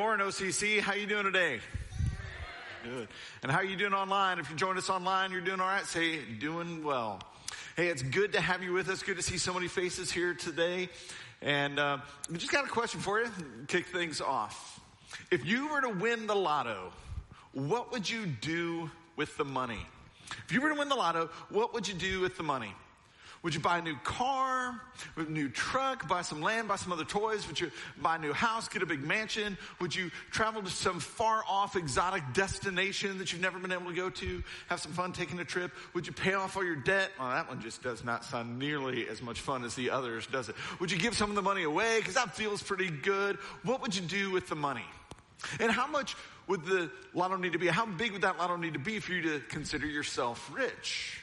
Morning, OCC. How you doing today? Good. And how are you doing online? If you joined us online, you're doing all right. Say, doing well. Hey, it's good to have you with us. Good to see so many faces here today. And uh, we just got a question for you. Kick things off. If you were to win the lotto, what would you do with the money? If you were to win the lotto, what would you do with the money? Would you buy a new car, a new truck, buy some land, buy some other toys? Would you buy a new house, get a big mansion? Would you travel to some far off exotic destination that you've never been able to go to? Have some fun taking a trip? Would you pay off all your debt? Well, that one just does not sound nearly as much fun as the others, does it? Would you give some of the money away? Because that feels pretty good. What would you do with the money? And how much would the lotto need to be? How big would that lotto need to be for you to consider yourself rich?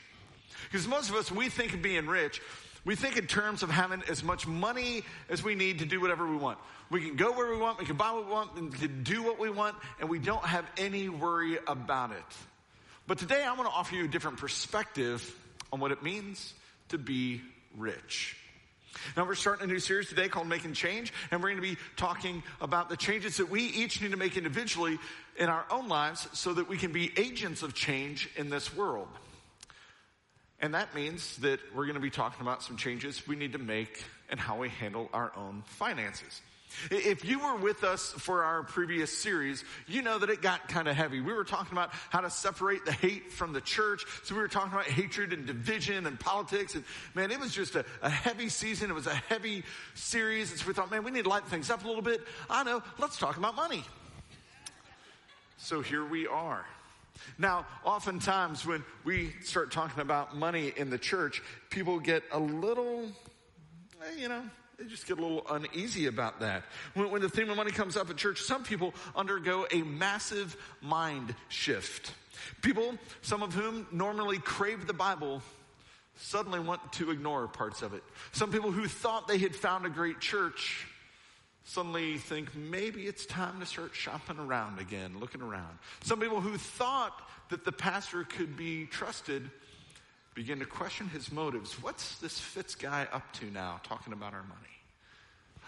Because most of us, we think of being rich, we think in terms of having as much money as we need to do whatever we want. We can go where we want, we can buy what we want, and can do what we want, and we don't have any worry about it. But today I want to offer you a different perspective on what it means to be rich. Now we're starting a new series today called Making Change, and we're going to be talking about the changes that we each need to make individually in our own lives so that we can be agents of change in this world. And that means that we're going to be talking about some changes we need to make and how we handle our own finances. If you were with us for our previous series, you know that it got kind of heavy. We were talking about how to separate the hate from the church. So we were talking about hatred and division and politics. And man, it was just a, a heavy season. It was a heavy series. And so we thought, man, we need to lighten things up a little bit. I know, let's talk about money. So here we are. Now, oftentimes when we start talking about money in the church, people get a little, eh, you know, they just get a little uneasy about that. When, when, the theme of money comes up at church, some people undergo a massive mind shift. People, some of whom normally crave the Bible, suddenly want to ignore parts of it. Some people who thought they had found a great church suddenly think maybe it's time to start shopping around again, looking around. Some people who thought that the pastor could be trusted begin to question his motives. What's this Fitz guy up to now talking about our money?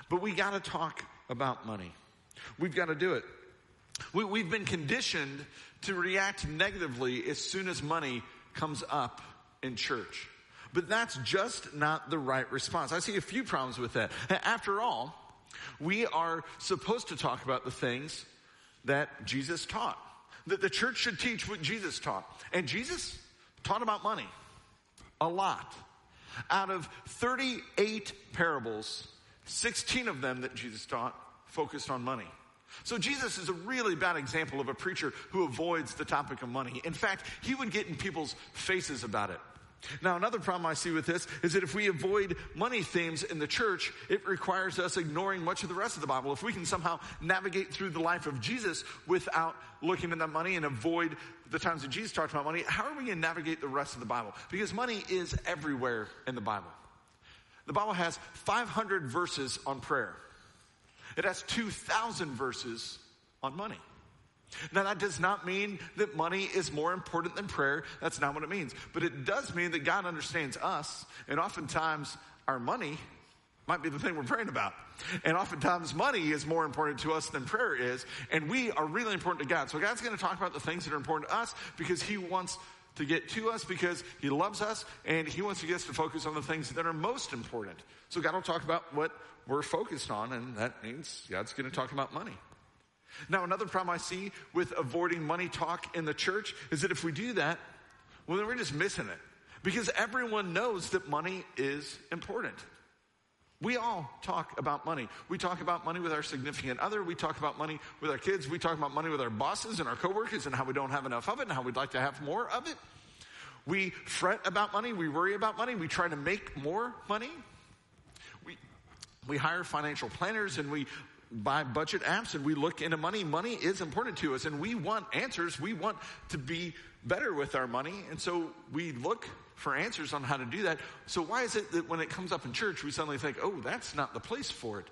But we got to talk about money. We've got to do it. We, have been conditioned to react negatively as soon as money comes up in church. But that's just not the right response. I see a few problems with that. After all, we are supposed to talk about the things that Jesus taught. That the church should teach what Jesus taught. And Jesus taught about money a lot. Out of 38 parables, 16 of them that Jesus taught focused on money. So Jesus is a really bad example of a preacher who avoids the topic of money. In fact, he would get in people's faces about it. Now, another problem I see with this is that if we avoid money themes in the church, it requires us ignoring much of the rest of the Bible. If we can somehow navigate through the life of Jesus without looking at that money and avoid the times that Jesus talked about money, how are we going to navigate the rest of the Bible? Because money is everywhere in the Bible. The Bible has 500 verses on prayer. It has 2,000 verses on money. Now that does not mean that money is more important than prayer. That's not what it means. But it does mean that God understands us and oftentimes our money might be the thing we're praying about. And oftentimes money is more important to us than prayer is. And we are really important to God. So God's going to talk about the things that are important to us because He wants to get to us because He loves us and He wants to get us to focus on the things that are most important. So God will talk about what we're focused on and that means God's going to talk about money. Now, another problem I see with avoiding money talk in the church is that if we do that, well, then we're just missing it. Because everyone knows that money is important. We all talk about money. We talk about money with our significant other. We talk about money with our kids. We talk about money with our bosses and our coworkers and how we don't have enough of it and how we'd like to have more of it. We fret about money. We worry about money. We try to make more money. We, we hire financial planners and we buy budget apps and we look into money. Money is important to us and we want answers. We want to be better with our money. And so we look for answers on how to do that. So why is it that when it comes up in church, we suddenly think, oh, that's not the place for it?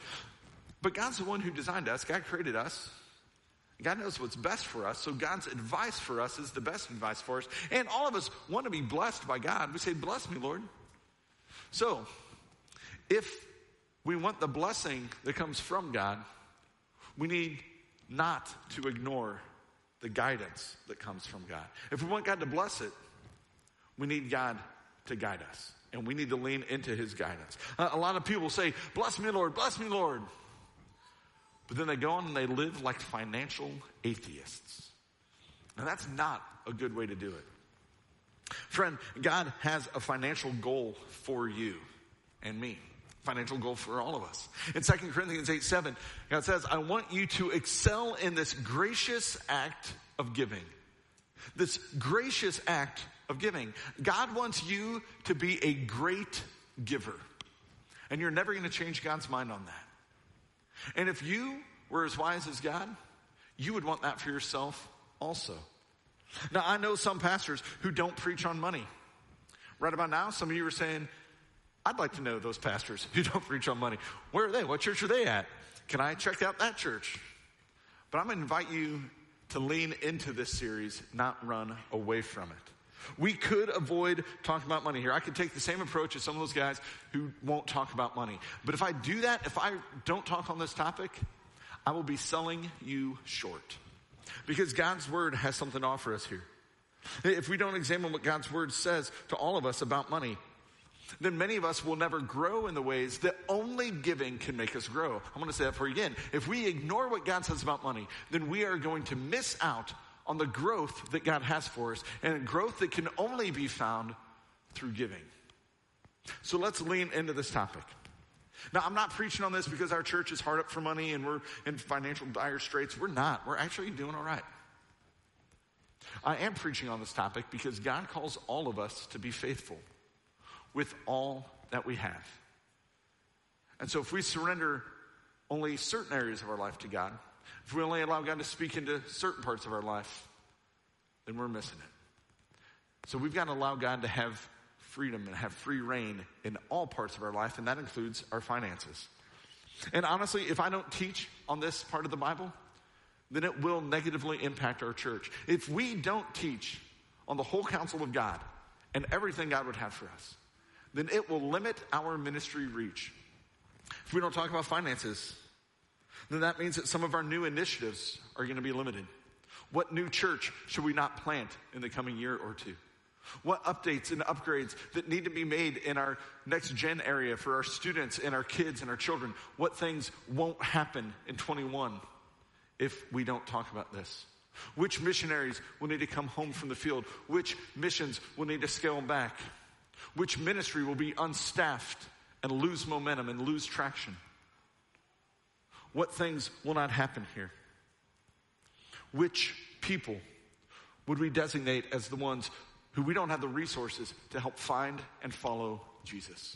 But God's the one who designed us. God created us. God knows what's best for us. So God's advice for us is the best advice for us. And all of us want to be blessed by God. We say, bless me, Lord. So if we want the blessing that comes from God, we need not to ignore the guidance that comes from God. If we want God to bless it, we need God to guide us. And we need to lean into his guidance. A lot of people say, Bless me, Lord, bless me, Lord. But then they go on and they live like financial atheists. Now, that's not a good way to do it. Friend, God has a financial goal for you and me. Financial goal for all of us. In 2 Corinthians 8 7, God says, I want you to excel in this gracious act of giving. This gracious act of giving. God wants you to be a great giver. And you're never going to change God's mind on that. And if you were as wise as God, you would want that for yourself also. Now, I know some pastors who don't preach on money. Right about now, some of you are saying, I'd like to know those pastors who don't preach on money. Where are they? What church are they at? Can I check out that church? But I'm going to invite you to lean into this series, not run away from it. We could avoid talking about money here. I could take the same approach as some of those guys who won't talk about money. But if I do that, if I don't talk on this topic, I will be selling you short. Because God's word has something to offer us here. If we don't examine what God's word says to all of us about money, then many of us will never grow in the ways that only giving can make us grow. I'm going to say that for you again. If we ignore what God says about money, then we are going to miss out on the growth that God has for us and growth that can only be found through giving. So let's lean into this topic. Now, I'm not preaching on this because our church is hard up for money and we're in financial dire straits. We're not. We're actually doing all right. I am preaching on this topic because God calls all of us to be faithful with all that we have. And so if we surrender only certain areas of our life to God, if we only allow God to speak into certain parts of our life, then we're missing it. So we've got to allow God to have freedom and have free reign in all parts of our life, and that includes our finances. And honestly, if I don't teach on this part of the Bible, then it will negatively impact our church. If we don't teach on the whole counsel of God and everything God would have for us, then it will limit our ministry reach. If we don't talk about finances, then that means that some of our new initiatives are going to be limited. What new church should we not plant in the coming year or two? What updates and upgrades that need to be made in our next gen area for our students and our kids and our children? What things won't happen in 21 if we don't talk about this? Which missionaries will need to come home from the field? Which missions will need to scale back? Which ministry will be unstaffed and lose momentum and lose traction? what things will not happen here? Which people would we designate as the ones who we don't have the resources to help find and follow Jesus?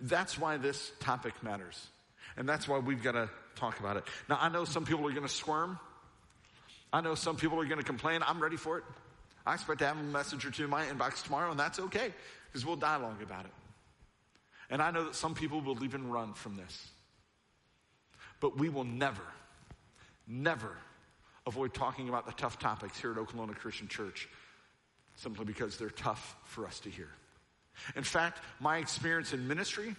That's why this topic matters. And that's why we've got to talk about it. Now, I know some people are going to squirm. I know some people are going to complain. I'm ready for it. I expect to have a message or two in my inbox tomorrow, and that's okay because we'll dialogue about it. And I know that some people will even run from this. But we will never, never avoid talking about the tough topics here at Okolona Christian Church simply because they're tough for us to hear. In fact, my experience in ministry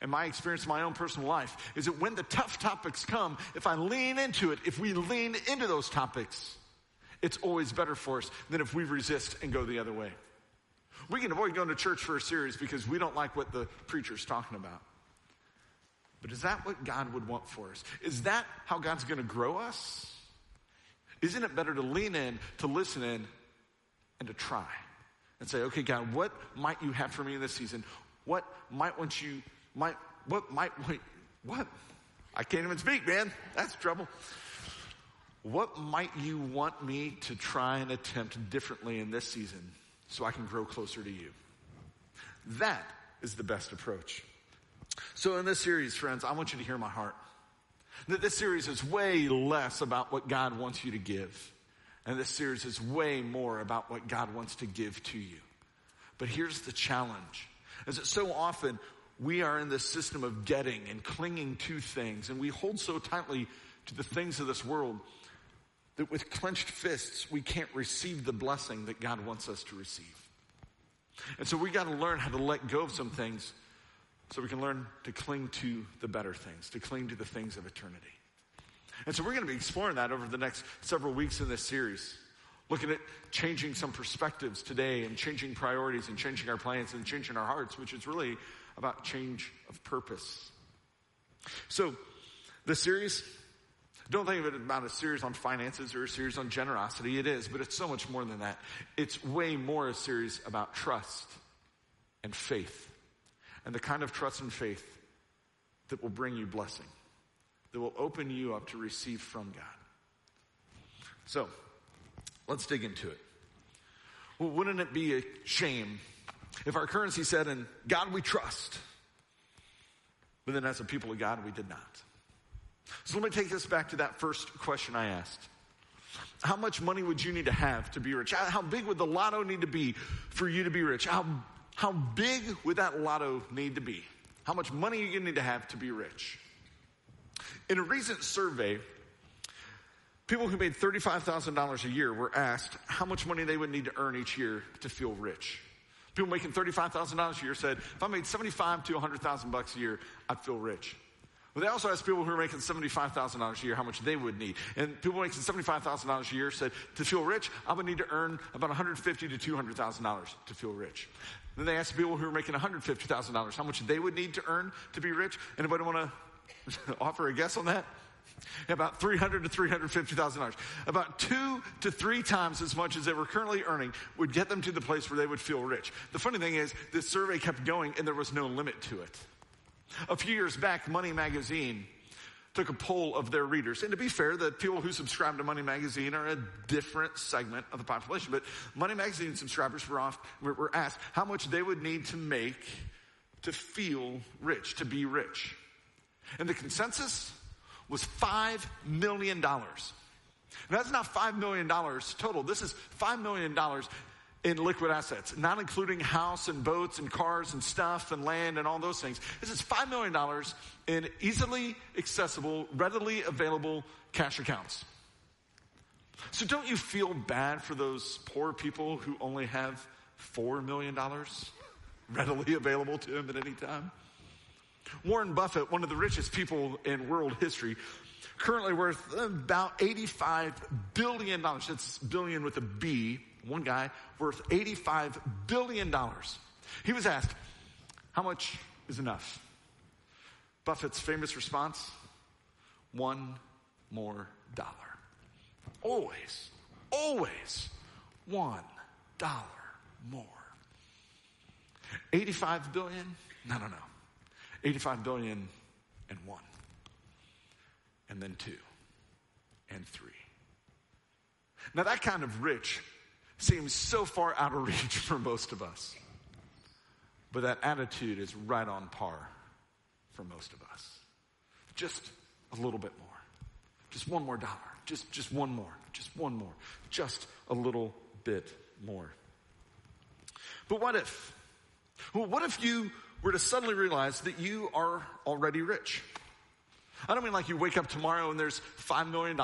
and my experience in my own personal life is that when the tough topics come, if I lean into it, if we lean into those topics, it's always better for us than if we resist and go the other way. We can avoid going to church for a series because we don't like what the preacher's talking about. But is that what God would want for us? Is that how God's going to grow us? Isn't it better to lean in, to listen in, and to try? And say, okay, God, what might you have for me in this season? What might want you, might, what might, what? I can't even speak, man. That's trouble. What might you want me to try and attempt differently in this season so I can grow closer to you? That is the best approach. So, in this series, friends, I want you to hear my heart. That this series is way less about what God wants you to give. And this series is way more about what God wants to give to you. But here's the challenge is that so often we are in this system of getting and clinging to things, and we hold so tightly to the things of this world that with clenched fists, we can't receive the blessing that God wants us to receive. And so we got to learn how to let go of some things so we can learn to cling to the better things, to cling to the things of eternity. And so we're going to be exploring that over the next several weeks in this series. Looking at changing some perspectives today and changing priorities and changing our plans and changing our hearts, which is really about change of purpose. So, the series, don't think of it about a series on finances or a series on generosity. It is, but it's so much more than that. It's way more a series about trust and faith and the kind of trust and faith that will bring you blessing, that will open you up to receive from God. So, let's dig into it. Well, wouldn't it be a shame if our currency said, in God we trust, but then as a people of God, we did not? So let me take this back to that first question I asked. How much money would you need to have to be rich? How big would the lotto need to be for you to be rich? How, how big would that lotto need to be? How much money are you going to need to have to be rich? In a recent survey, people who made $35,000 a year were asked how much money they would need to earn each year to feel rich. People making $35,000 a year said, if I made 75 to 100,000 bucks a year, I'd feel rich. But they also asked people who were making $75,000 a year how much they would need. And people making $75,000 a year said, to feel rich, I'm going to need to earn about $150,000 to $200,000 to feel rich. Then they asked people who were making $150,000 how much they would need to earn to be rich. Anybody want to offer a guess on that? About $300,000 to $350,000. About two to three times as much as they were currently earning would get them to the place where they would feel rich. The funny thing is, this survey kept going and there was no limit to it. A few years back, Money Magazine took a poll of their readers. And to be fair, the people who subscribe to Money Magazine are a different segment of the population. But Money Magazine subscribers were, off, were asked how much they would need to make to feel rich, to be rich. And the consensus was $5 million. And that's not $5 million total. This is $5 million in liquid assets, not including house and boats and cars and stuff and land and all those things. This is $5 million in easily accessible, readily available cash accounts. So don't you feel bad for those poor people who only have $4 million readily available to them at any time? Warren Buffett, one of the richest people in world history, currently worth about $85 billion. That's billion with a B one guy worth $85 billion. He was asked, How much is enough? Buffett's famous response one more dollar. Always, always one dollar more. 85 billion? No, no, no. 85 billion and one. And then two. And three. Now, that kind of rich seems so far out of reach for most of us. But that attitude is right on par for most of us. Just a little bit more. Just one more dollar. Just, just one more. Just one more. Just a little bit more. But what if? Well, what if you were to suddenly realize that you are already rich? I don't mean like you wake up tomorrow and there's $5 million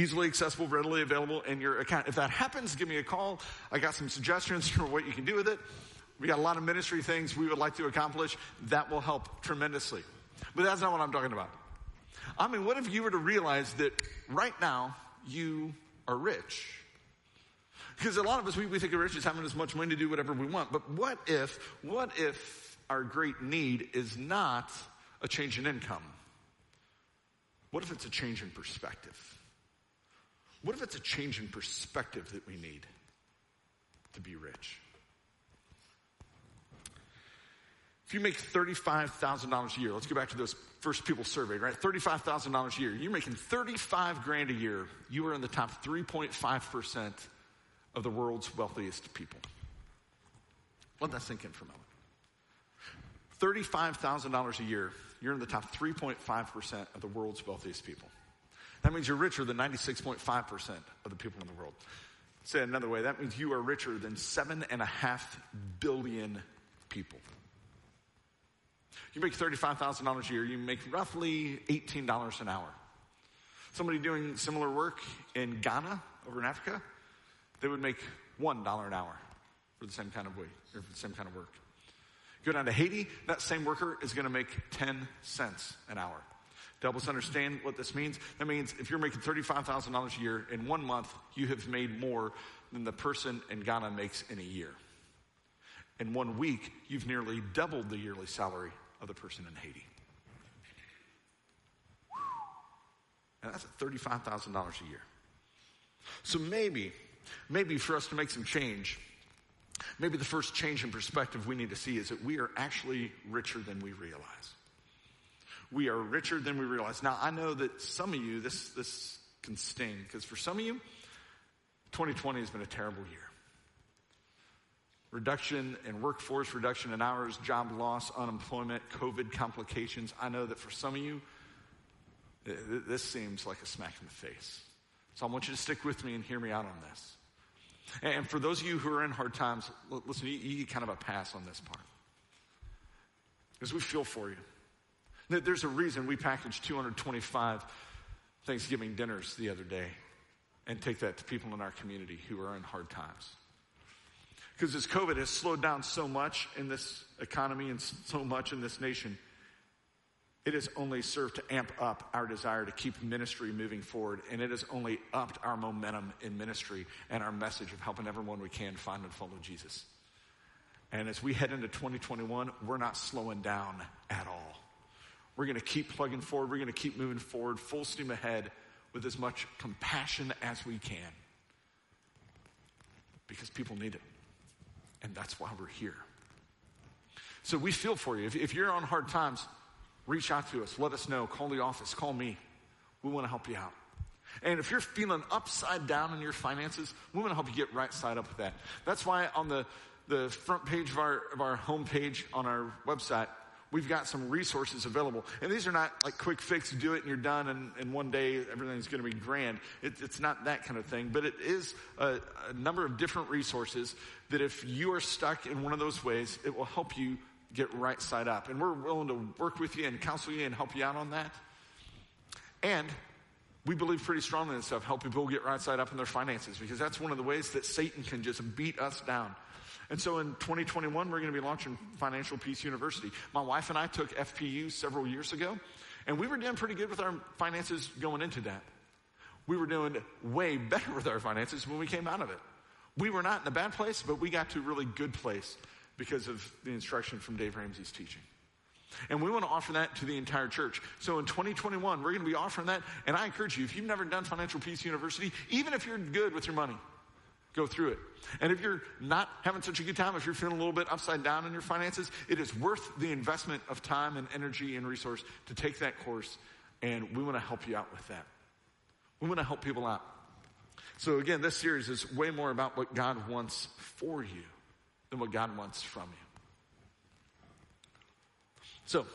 easily accessible, readily available in your account. If that happens, give me a call. I got some suggestions for what you can do with it. We got a lot of ministry things we would like to accomplish. That will help tremendously. But that's not what I'm talking about. I mean, what if you were to realize that right now you are rich? Because a lot of us, we, we think of rich as having as much money to do whatever we want. But what if, what if our great need is not a change in income? What if it's a change in perspective? What if it's a change in perspective that we need to be rich? If you make $35,000 a year, let's go back to those first people surveyed, right? $35,000 a year. You're making 35 grand a year. You are in the top 3.5% of the world's wealthiest people. Let that sink in for a moment. $35,000 a year, you're in the top 3.5% of the world's wealthiest people. That means you're richer than 96.5% of the people in the world. Say another way, that means you are richer than seven and a half billion people. You make $35,000 a year, you make roughly $18 an hour. Somebody doing similar work in Ghana, over in Africa, they would make $1 an hour for the same kind of way, or for the same kind of work. Go down to Haiti, that same worker is going to make 10 cents an hour. To help us understand what this means, that means if you're making $35,000 a year, in one month, you have made more than the person in Ghana makes in a year. In one week, you've nearly doubled the yearly salary of the person in Haiti. And that's $35,000 a year. So maybe, maybe for us to make some change, maybe the first change in perspective we need to see is that we are actually richer than we realize. We are richer than we realize. Now, I know that some of you, this, this can sting, because for some of you, 2020 has been a terrible year. Reduction in workforce, reduction in hours, job loss, unemployment, COVID complications. I know that for some of you, this seems like a smack in the face. So I want you to stick with me and hear me out on this. And for those of you who are in hard times, listen, you, you get kind of a pass on this part. Because we feel for you. There's a reason we packaged 225 Thanksgiving dinners the other day and take that to people in our community who are in hard times. Because as COVID has slowed down so much in this economy and so much in this nation, it has only served to amp up our desire to keep ministry moving forward, and it has only upped our momentum in ministry and our message of helping everyone we can find and follow Jesus. And as we head into 2021, we're not slowing down at all. We're going to keep plugging forward. We're going to keep moving forward, full steam ahead with as much compassion as we can. Because people need it. And that's why we're here. So we feel for you. If, if you're on hard times, reach out to us. Let us know. Call the office. Call me. We want to help you out. And if you're feeling upside down in your finances, we want to help you get right side up with that. That's why on the, the front page of our, of our homepage on our website, we've got some resources available. And these are not like quick fix, do it and you're done, and, and one day everything's going to be grand. It, it's not that kind of thing, but it is a, a number of different resources that if you are stuck in one of those ways, it will help you get right side up. And we're willing to work with you and counsel you and help you out on that. And we believe pretty strongly in stuff, help people get right side up in their finances, because that's one of the ways that Satan can just beat us down. And so in 2021, we're going to be launching Financial Peace University. My wife and I took FPU several years ago, and we were doing pretty good with our finances going into that. We were doing way better with our finances when we came out of it. We were not in a bad place, but we got to a really good place because of the instruction from Dave Ramsey's teaching. And we want to offer that to the entire church. So in 2021, we're going to be offering that. And I encourage you, if you've never done Financial Peace University, even if you're good with your money, go through it. And if you're not having such a good time, if you're feeling a little bit upside down in your finances, it is worth the investment of time and energy and resource to take that course. And we want to help you out with that. We want to help people out. So again, this series is way more about what God wants for you than what God wants from you. So,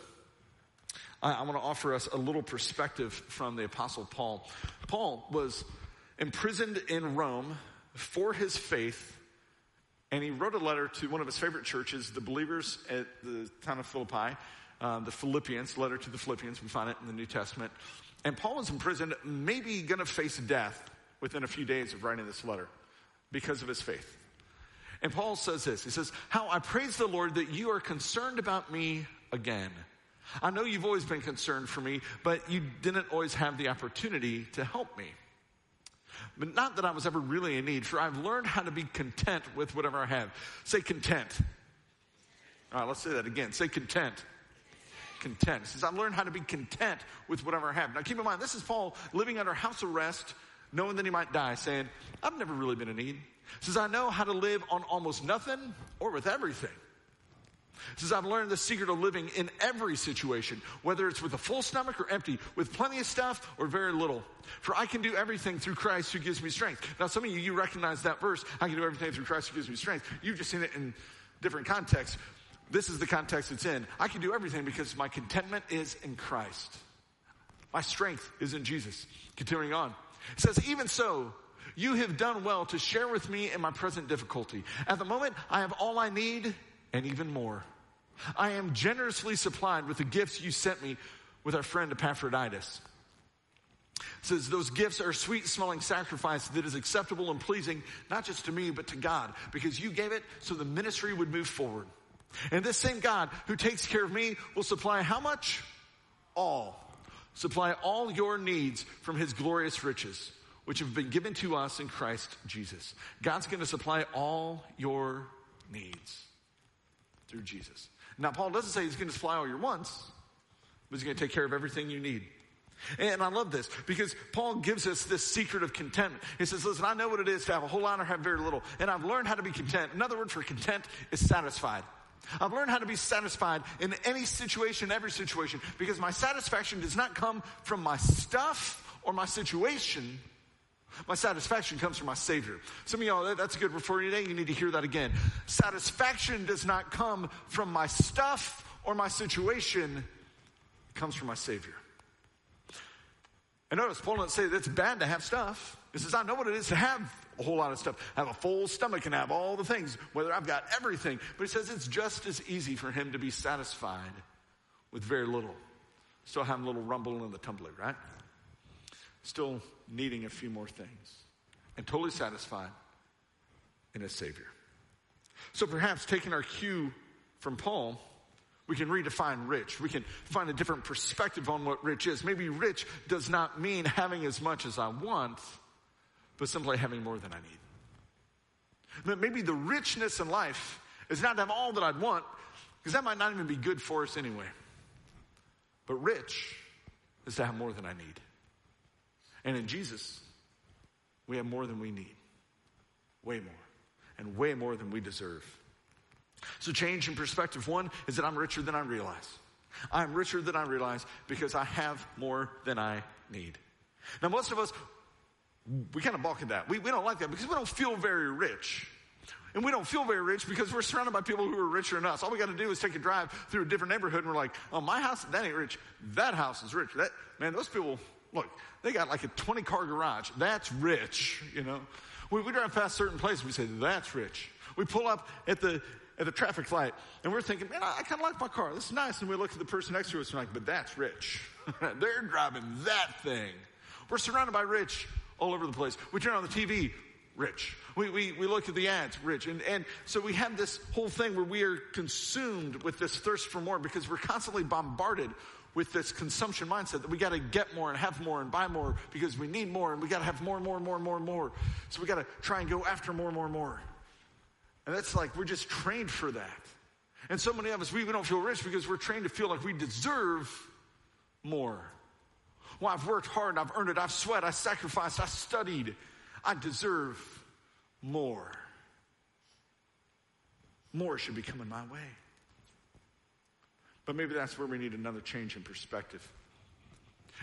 I, I want to offer us a little perspective from the Apostle Paul. Paul was imprisoned in Rome for his faith, and he wrote a letter to one of his favorite churches, the believers at the town of Philippi, um, the Philippians, letter to the Philippians. We find it in the New Testament. And Paul was imprisoned, maybe going to face death within a few days of writing this letter because of his faith. And Paul says this He says, How I praise the Lord that you are concerned about me again. I know you've always been concerned for me, but you didn't always have the opportunity to help me. But not that I was ever really in need, for I've learned how to be content with whatever I have. Say content. All right, let's say that again. Say content. Content. Says, I've learned how to be content with whatever I have. Now keep in mind, this is Paul living under house arrest, knowing that he might die, saying, I've never really been in need says, I know how to live on almost nothing or with everything. Says, I've learned the secret of living in every situation, whether it's with a full stomach or empty, with plenty of stuff or very little. For I can do everything through Christ who gives me strength. Now, some of you, you recognize that verse, I can do everything through Christ who gives me strength. You've just seen it in different contexts. This is the context it's in. I can do everything because my contentment is in Christ. My strength is in Jesus. Continuing on. It says, even so, you have done well to share with me in my present difficulty. At the moment, I have all I need and even more. I am generously supplied with the gifts you sent me with our friend Epaphroditus. It says those gifts are sweet smelling sacrifice that is acceptable and pleasing, not just to me, but to God, because you gave it so the ministry would move forward. And this same God who takes care of me will supply how much? All supply all your needs from his glorious riches, which have been given to us in Christ Jesus. God's going to supply all your needs through Jesus. Now, Paul doesn't say he's going to supply all your wants, but he's going to take care of everything you need. And I love this because Paul gives us this secret of contentment. He says, listen, I know what it is to have a whole lot or have very little. And I've learned how to be content. Another word for content is satisfied. I've learned how to be satisfied in any situation, every situation, because my satisfaction does not come from my stuff or my situation. My satisfaction comes from my Savior. Some of y'all, that's a good word for you today. You need to hear that again. Satisfaction does not come from my stuff or my situation. It comes from my Savior. And notice, Paul doesn't say that it's bad to have stuff. He says, I know what it is to have a whole lot of stuff, have a full stomach and have all the things, whether I've got everything. But he says it's just as easy for him to be satisfied with very little. Still having a little rumble in the tumbler, right? Still needing a few more things. And totally satisfied in a Savior. So perhaps taking our cue from Paul, we can redefine rich. We can find a different perspective on what rich is. Maybe rich does not mean having as much as I want, but simply having more than I need. Maybe the richness in life is not to have all that I'd want, because that might not even be good for us anyway. But rich is to have more than I need. And in Jesus, we have more than we need. Way more. And way more than we deserve. So, change in perspective one is that I'm richer than I realize. I'm richer than I realize because I have more than I need. Now, most of us, we kind of balk at that. We, we don't like that because we don't feel very rich. And we don't feel very rich because we're surrounded by people who are richer than us. All we got to do is take a drive through a different neighborhood and we're like, oh, my house, that ain't rich. That house is rich. That, man, those people, look, they got like a 20 car garage. That's rich, you know. We, we drive past certain places, we say, that's rich. We pull up at the, at the traffic light and we're thinking, man, I, I kind of like my car. This is nice. And we look at the person next to us and we're like, but that's rich. They're driving that thing. We're surrounded by rich all over the place. We turn on the TV, rich. We, we, we look at the ads, rich. And, and so we have this whole thing where we are consumed with this thirst for more because we're constantly bombarded with this consumption mindset that we got to get more and have more and buy more because we need more and we got to have more and more and more and more and more. So we got to try and go after more and more and more. And that's like, we're just trained for that. And so many of us, we, we don't feel rich because we're trained to feel like we deserve more. Well, I've worked hard, I've earned it, I've sweat, I sacrificed, I studied. I deserve more. More should be coming my way. But maybe that's where we need another change in perspective.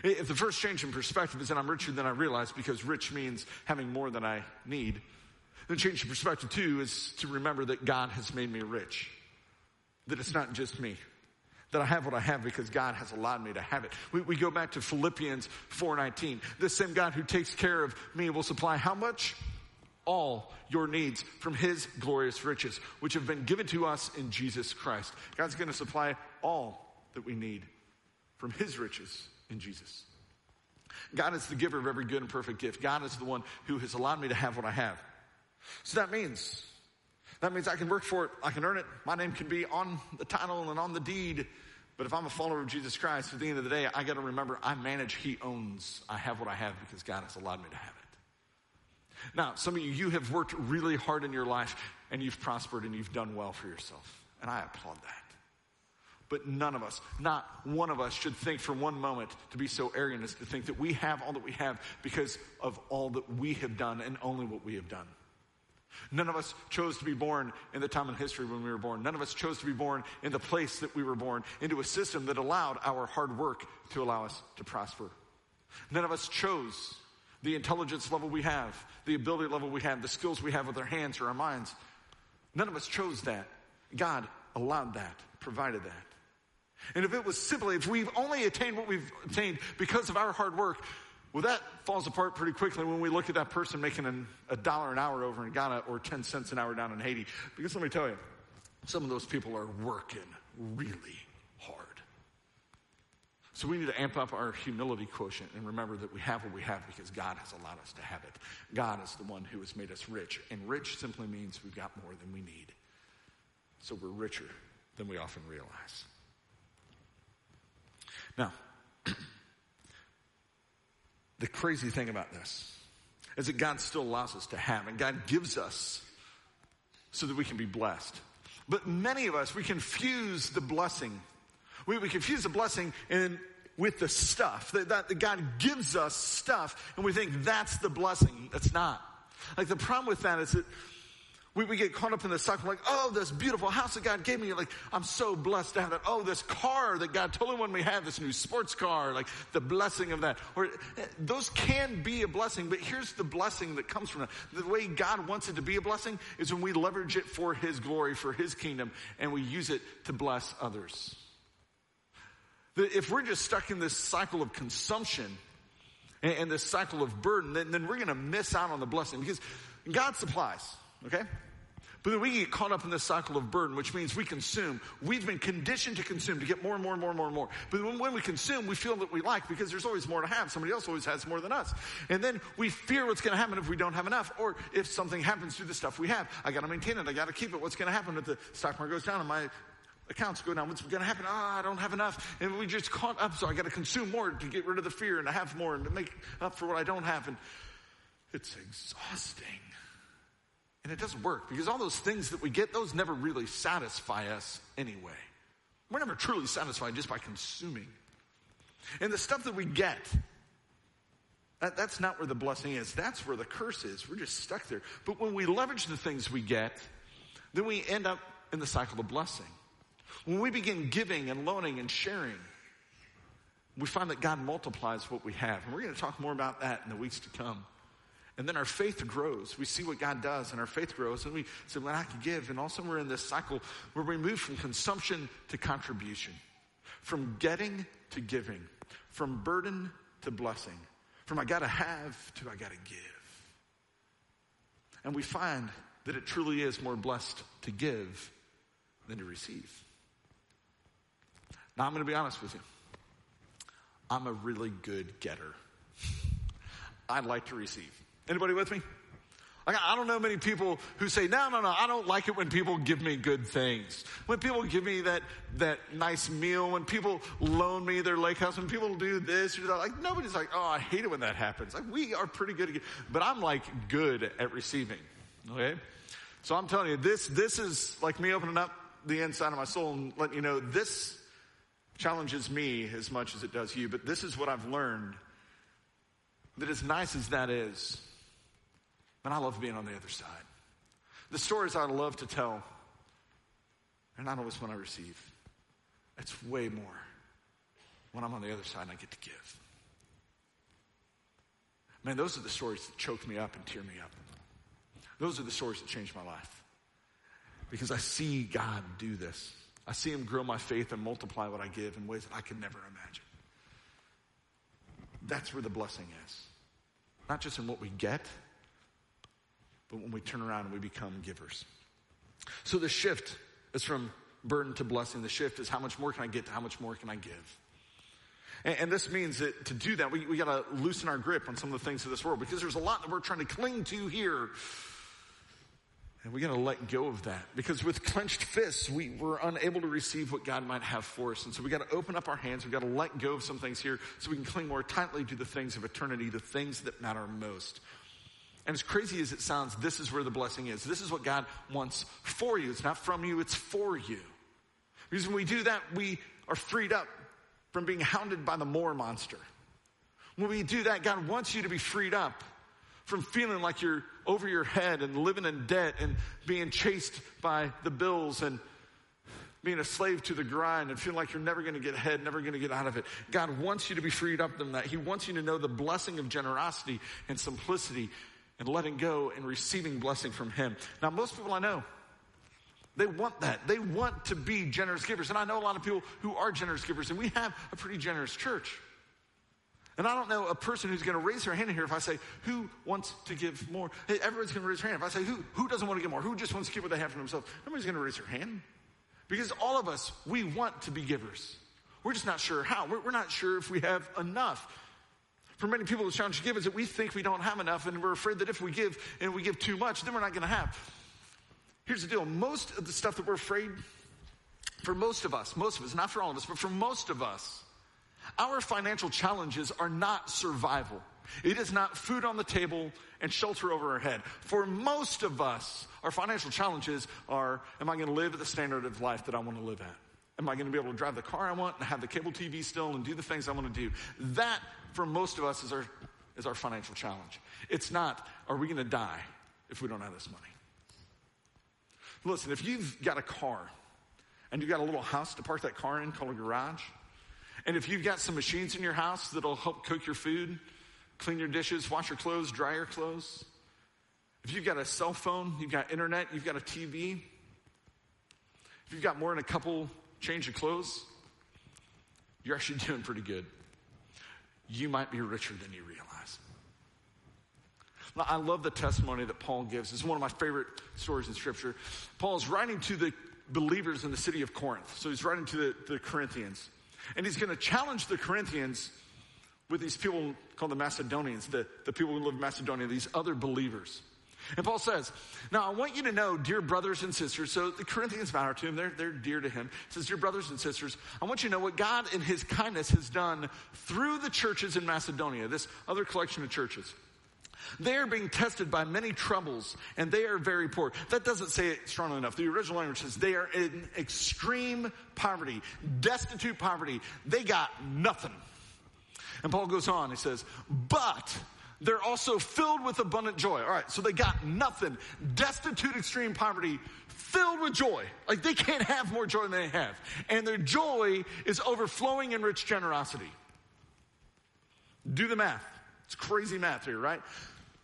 If the first change in perspective is that I'm richer than I realize because rich means having more than I need, the change in perspective, too, is to remember that God has made me rich. That it's not just me. That I have what I have because God has allowed me to have it. We, we go back to Philippians 4.19. The same God who takes care of me will supply how much? All your needs from His glorious riches, which have been given to us in Jesus Christ. God's going to supply all that we need from His riches in Jesus. God is the giver of every good and perfect gift. God is the one who has allowed me to have what I have. So that means, that means I can work for it, I can earn it, my name can be on the title and on the deed. But if I'm a follower of Jesus Christ, at the end of the day, I got to remember I manage, He owns. I have what I have because God has allowed me to have it. Now, some of you, you have worked really hard in your life and you've prospered and you've done well for yourself. And I applaud that. But none of us, not one of us, should think for one moment to be so arrogant as to think that we have all that we have because of all that we have done and only what we have done. None of us chose to be born in the time in history when we were born. None of us chose to be born in the place that we were born, into a system that allowed our hard work to allow us to prosper. None of us chose the intelligence level we have, the ability level we have, the skills we have with our hands or our minds. None of us chose that. God allowed that, provided that. And if it was simply, if we've only attained what we've attained because of our hard work, well, that falls apart pretty quickly when we look at that person making an, a dollar an hour over in Ghana or 10 cents an hour down in Haiti. Because let me tell you, some of those people are working really. So we need to amp up our humility quotient and remember that we have what we have because God has allowed us to have it. God is the one who has made us rich. And rich simply means we've got more than we need. So we're richer than we often realize. Now, the crazy thing about this is that God still allows us to have, and God gives us so that we can be blessed. But many of us, we confuse the blessing. We, we confuse the blessing in, with the stuff. That, that, God gives us stuff, and we think that's the blessing. That's not. Like the problem with that is that we, we get caught up in this cycle like, oh, this beautiful house that God gave me. Like, I'm so blessed to have that. Oh, this car that God totally wanted me to have, this new sports car, like the blessing of that. Or eh, those can be a blessing, but here's the blessing that comes from that. The way God wants it to be a blessing is when we leverage it for His glory, for His kingdom, and we use it to bless others. If we're just stuck in this cycle of consumption and, and this cycle of burden, then, then we're going to miss out on the blessing because God supplies. Okay? But then we get caught up in this cycle of burden, which means we consume. We've been conditioned to consume, to get more and more and more and more and more. But when, when we consume, we feel that we like because there's always more to have. Somebody else always has more than us. And then we fear what's going to happen if we don't have enough, or if something happens to the stuff we have. I got to maintain it. I got to keep it. What's going to happen if the stock market goes down and my accounts go down? What's going to happen? Ah, oh, I don't have enough. And we just caught up. So I got to consume more to get rid of the fear and to have more and to make up for what I don't have. And it's exhausting. And it doesn't work because all those things that we get, those never really satisfy us anyway. We're never truly satisfied just by consuming. And the stuff that we get, that, that's not where the blessing is. That's where the curse is. We're just stuck there. But when we leverage the things we get, then we end up in the cycle of blessing. When we begin giving and loaning and sharing, we find that God multiplies what we have. And we're going to talk more about that in the weeks to come. And then our faith grows. We see what God does, and our faith grows. And we say, well, I can give. And also, we're in this cycle where we move from consumption to contribution, from getting to giving, from burden to blessing, from I got to have to I got to give. And we find that it truly is more blessed to give than to receive. Now, I'm going to be honest with you. I'm a really good getter. I like to receive. Anybody with me? I don't know many people who say, no, no, no, I don't like it when people give me good things. When people give me that, that nice meal, when people loan me their lake house, when people do this or that, like nobody's like, oh, I hate it when that happens. Like we are pretty good at but I'm like good at receiving. Okay? So I'm telling you, this, this is like me opening up the inside of my soul and letting you know this challenges me as much as it does you, but this is what I've learned that as nice as that is, and I love being on the other side. The stories I love to tell are not always when I receive. It's way more when I'm on the other side and I get to give. Man, those are the stories that choke me up and tear me up. Those are the stories that change my life. Because I see God do this. I see Him grow my faith and multiply what I give in ways that I could never imagine. That's where the blessing is. Not just in what we get, but when we turn around and we become givers. So the shift is from burden to blessing. The shift is how much more can I get to how much more can I give? And, and this means that to do that, we, we got to loosen our grip on some of the things of this world because there's a lot that we're trying to cling to here. And we got to let go of that because with clenched fists, we, we're unable to receive what God might have for us. And so we got to open up our hands. We got to let go of some things here so we can cling more tightly to the things of eternity, the things that matter most. And as crazy as it sounds, this is where the blessing is. This is what God wants for you. It's not from you, it's for you. Because when we do that, we are freed up from being hounded by the more monster. When we do that, God wants you to be freed up from feeling like you're over your head and living in debt and being chased by the bills and being a slave to the grind and feeling like you're never going to get ahead, never going to get out of it. God wants you to be freed up from that. He wants you to know the blessing of generosity and simplicity and letting go and receiving blessing from Him. Now, most people I know, they want that. They want to be generous givers. And I know a lot of people who are generous givers, and we have a pretty generous church. And I don't know a person who's going to raise their hand in here if I say, who wants to give more? Hey, everyone's going to raise their hand. If I say, who, who doesn't want to give more? Who just wants to give what they have for themselves? Nobody's going to raise their hand. Because all of us, we want to be givers. We're just not sure how. We're, we're not sure if we have enough. For many people, the challenge to give is that we think we don't have enough, and we're afraid that if we give and we give too much, then we're not going to have. Here's the deal most of the stuff that we're afraid, for most of us, most of us, not for all of us, but for most of us, our financial challenges are not survival. It is not food on the table and shelter over our head. For most of us, our financial challenges are, am I going to live at the standard of life that I want to live at? Am I going to be able to drive the car I want and have the cable TV still and do the things I want to do? That, for most of us, is our, is our financial challenge. It's not, are we going to die if we don't have this money? Listen, if you've got a car and you've got a little house to park that car in called a garage, and if you've got some machines in your house that'll help cook your food, clean your dishes, wash your clothes, dry your clothes, if you've got a cell phone, you've got internet, you've got a TV, if you've got more than a couple change of clothes, you're actually doing pretty good. You might be richer than you realize. I love the testimony that Paul gives. It's one of my favorite stories in Scripture. Paul is writing to the believers in the city of Corinth. So he's writing to the, the Corinthians. And he's going to challenge the Corinthians with these people called the Macedonians, the, the people who live in Macedonia, these other believers. And Paul says, Now I want you to know, dear brothers and sisters, so the Corinthians matter to him, they're, they're dear to him. He says, Dear brothers and sisters, I want you to know what God in his kindness has done through the churches in Macedonia, this other collection of churches. They are being tested by many troubles and they are very poor. That doesn't say it strongly enough. The original language says they are in extreme poverty, destitute poverty. They got nothing. And Paul goes on, he says, but they're also filled with abundant joy. All right, so they got nothing, destitute, extreme poverty, filled with joy. Like they can't have more joy than they have. And their joy is overflowing in rich generosity. Do the math. It's crazy math here, right?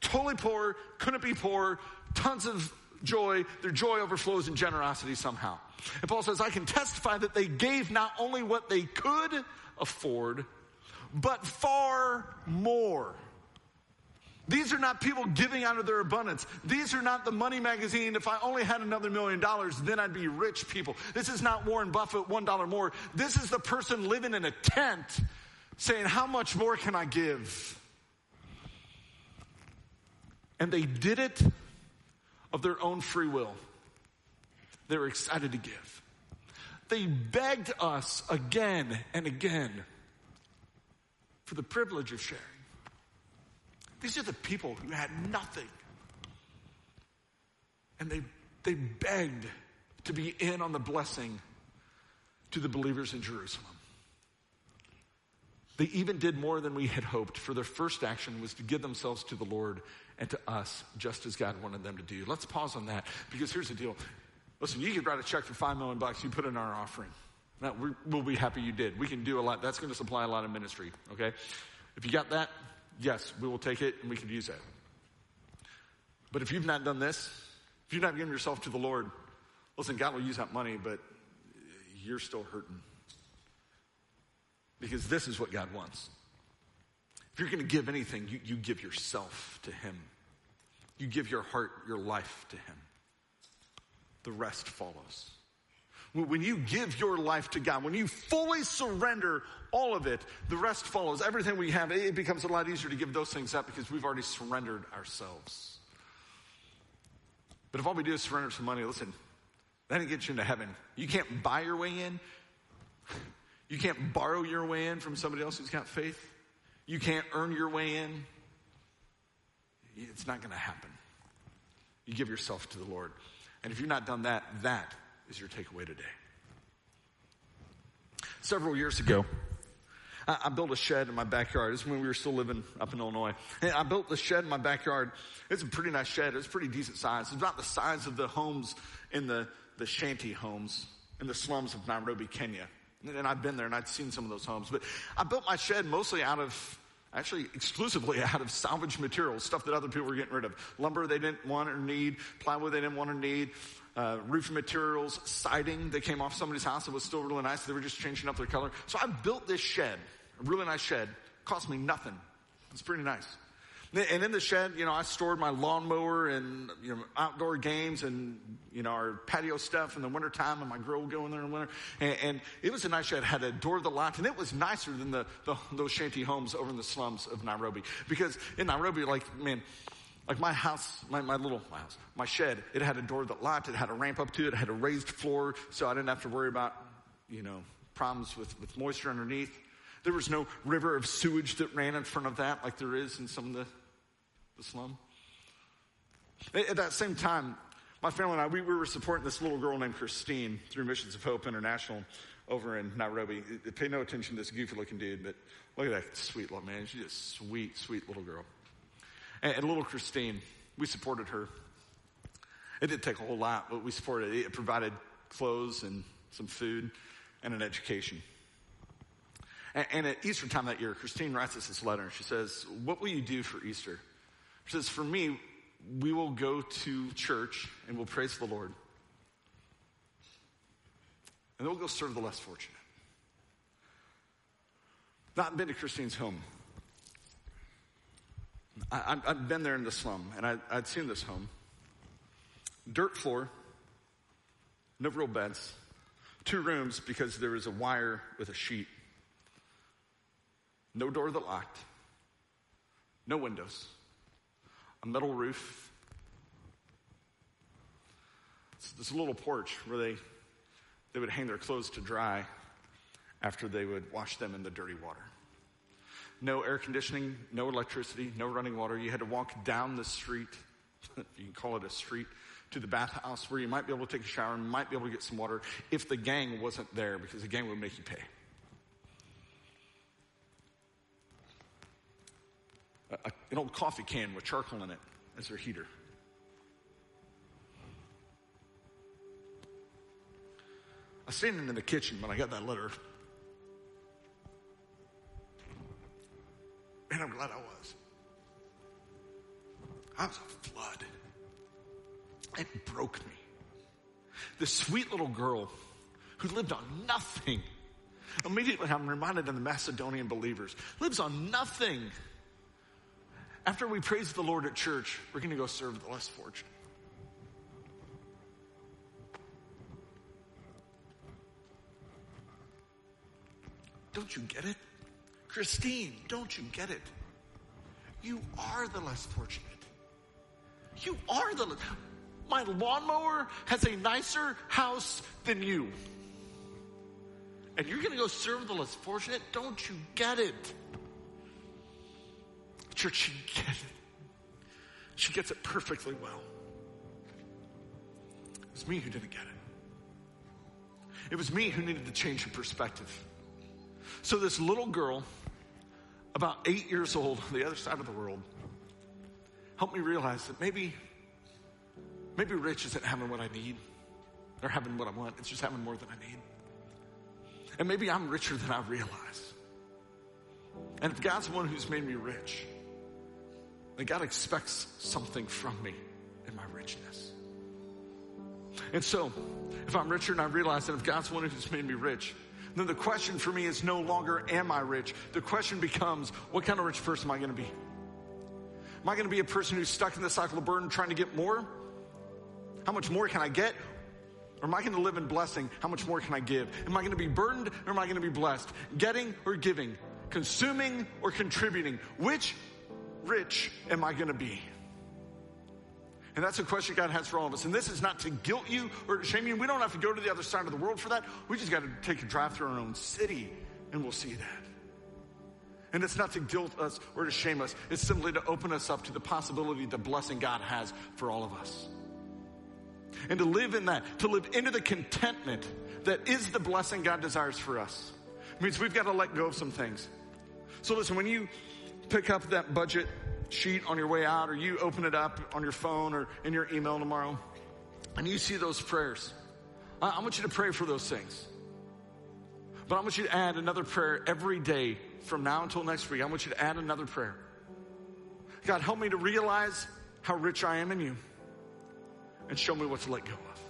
Totally poor, couldn't be poor, tons of joy. Their joy overflows in generosity somehow. And Paul says, I can testify that they gave not only what they could afford, but far more. These are not people giving out of their abundance. These are not the money magazine. If I only had another million dollars, then I'd be rich people. This is not Warren Buffett, one dollar more. This is the person living in a tent saying, How much more can I give? And they did it of their own free will. They were excited to give. They begged us again and again for the privilege of sharing. These are the people who had nothing. And they, they begged to be in on the blessing to the believers in Jerusalem. They even did more than we had hoped, for their first action was to give themselves to the Lord and to us, just as God wanted them to do. Let's pause on that, because here's the deal. Listen, you could write a check for five million bucks, you put in our offering. Now, we'll be happy you did. We can do a lot. That's going to supply a lot of ministry, okay? If you got that, yes, we will take it and we can use that. But if you've not done this, if you've not given yourself to the Lord, listen, God will use that money, but you're still hurting. Because this is what God wants. If you're going to give anything, you, you give yourself to Him. You give your heart, your life to Him. The rest follows. When you give your life to God, when you fully surrender all of it, the rest follows. Everything we have, it becomes a lot easier to give those things up because we've already surrendered ourselves. But if all we do is surrender some money, listen, that didn't get you into heaven. You can't buy your way in. You can't borrow your way in from somebody else who's got faith. You can't earn your way in. It's not going to happen. You give yourself to the Lord. And if you've not done that, that is your takeaway today. Several years ago, I, I built a shed in my backyard. This is when we were still living up in Illinois. And I built the shed in my backyard. It's a pretty nice shed. It's pretty decent size. It's about the size of the homes in the, the shanty homes in the slums of Nairobi, Kenya. And I've been there and I'd seen some of those homes. But I built my shed mostly out of, actually exclusively out of salvage materials, stuff that other people were getting rid of. Lumber they didn't want or need, plywood they didn't want or need, uh, roofing materials, siding that came off somebody's house that was still really nice. They were just changing up their color. So I built this shed, a really nice shed. Cost me nothing. It's pretty nice. And in the shed, you know, I stored my lawnmower and, you know, outdoor games and, you know, our patio stuff in the wintertime and my grill would go in there in the winter. And, and, it was a nice shed, it had a door to the lot and it was nicer than the, the, those shanty homes over in the slums of Nairobi. Because in Nairobi, like, man, like my house, my, my little my house, my shed, it had a door that locked, it had a ramp up to it, it had a raised floor, so I didn't have to worry about, you know, problems with, with moisture underneath. There was no river of sewage that ran in front of that like there is in some of the, the slum. At that same time, my family and I, we, we were supporting this little girl named Christine through Missions of Hope International over in Nairobi. Pay no attention to this goofy looking dude, but look at that sweet little man. She's a sweet, sweet little girl. And, and little Christine, we supported her. It didn't take a whole lot, but we supported it. It provided clothes and some food and an education. And, and at Easter time that year, Christine writes us this letter she says, What will you do for Easter? Says, For me, we will go to church and we'll praise the Lord. And then we'll go serve the less fortunate. Not been to Christine's home. I, have been there in the slum, and I, I'd seen this home. Dirt floor, no real beds, two rooms because there was a wire with a sheet, no door that locked, no windows a metal roof. It's this little porch where they, they would hang their clothes to dry after they would wash them in the dirty water. No air conditioning, no electricity, no running water. You had to walk down the street, if you can call it a street, to the bathhouse where you might be able to take a shower and might be able to get some water if the gang wasn't there because the gang would make you pay. A, an old coffee can with charcoal in it as their heater. I was standing in the kitchen when I got that letter. And I'm glad I was. I was a flood. It broke me. This sweet little girl who lived on nothing. Immediately, I'm reminded of the Macedonian believers. Lives on nothing. After we praise the Lord at church, we're going to go serve the less fortunate. Don't you get it? Christine, don't you get it? You are the less fortunate. You are the. My lawnmower has a nicer house than you. And you're going to go serve the less fortunate? Don't you get it? Church, she gets it. She gets it perfectly well. It was me who didn't get it. It was me who needed to change her perspective. So this little girl, about eight years old, on the other side of the world, helped me realize that maybe, maybe rich isn't having what I need or having what I want. It's just having more than I need. And maybe I'm richer than I realize. And if God's the one who's made me rich, that God expects something from me in my richness. And so, if I'm richer and I realize that if God's one who's made me rich, then the question for me is no longer, am I rich? The question becomes, what kind of rich person am I going to be? Am I going to be a person who's stuck in the cycle of burden trying to get more? How much more can I get? Or am I going to live in blessing? How much more can I give? Am I going to be burdened or am I going to be blessed? Getting or giving? Consuming or contributing? Which rich am I going to be? And that's a question God has for all of us. And this is not to guilt you or to shame you. We don't have to go to the other side of the world for that. We just got to take a drive through our own city and we'll see that. And it's not to guilt us or to shame us. It's simply to open us up to the possibility, the blessing God has for all of us. And to live in that, to live into the contentment that is the blessing God desires for us. It means we've got to let go of some things. So listen, when you pick up that budget sheet on your way out, or you open it up on your phone or in your email tomorrow, and you see those prayers, I, want you to pray for those things. But I want you to add another prayer every day from now until next week. I want you to add another prayer. God, help me to realize how rich I am in you and show me what to let go of.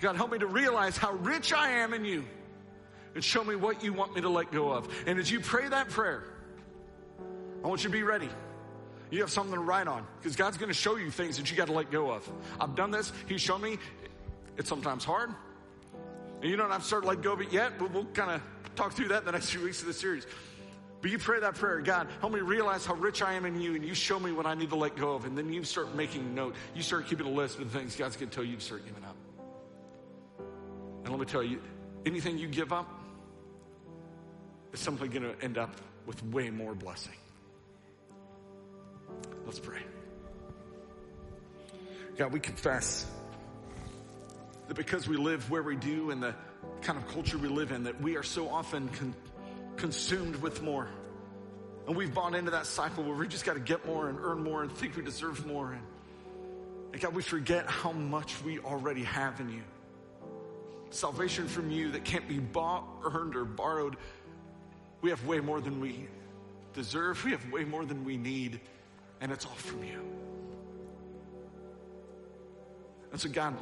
God, help me to realize how rich I am in you and show me what you want me to let go of. And as you pray that prayer, I want you to be ready. You have something to write on because God's going to show you things that you got to let go of. I've done this. He's shown me. It's sometimes hard. And you don't have to start let go of it yet, but we'll kind of talk through that in the next few weeks of the series. But you pray that prayer, God, help me realize how rich I am in you, and you show me what I need to let go of. And then you start making note. You start keeping a list of the things God's going to tell you to start giving up. And let me tell you, anything you give up, is simply going to end up with way more blessing. Let's pray. God, we confess that because we live where we do and the kind of culture we live in, that we are so often con- consumed with more. And we've bought into that cycle where we just got to get more and earn more and think we deserve more. And, and God, we forget how much we already have in you. Salvation from you that can't be bought, earned, or borrowed. We have way more than we deserve. We have way more than we need. And it's all from you. And so, God,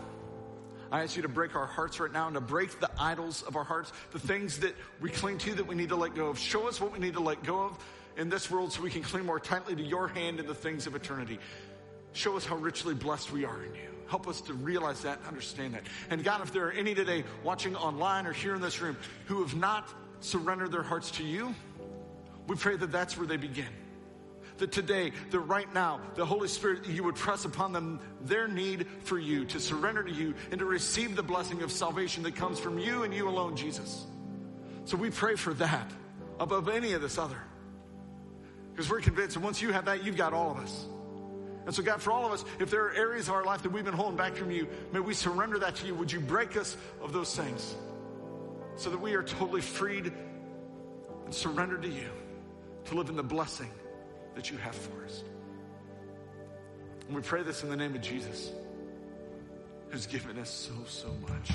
I ask you to break our hearts right now and to break the idols of our hearts, the things that we cling to that we need to let go of. Show us what we need to let go of in this world so we can cling more tightly to your hand in the things of eternity. Show us how richly blessed we are in you. Help us to realize that and understand that. And God, if there are any today watching online or here in this room who have not surrendered their hearts to you, we pray that that's where they begin that today, that right now, the Holy Spirit, you would press upon them their need for you, to surrender to you, and to receive the blessing of salvation that comes from you and you alone, Jesus. So we pray for that above any of this other. Because we're convinced that once you have that, you've got all of us. And so, God, for all of us, if there are areas of our life that we've been holding back from you, may we surrender that to you. Would you break us of those things so that we are totally freed and surrendered to you to live in the blessing that you have for us. And we pray this in the name of Jesus, who's given us so, so much.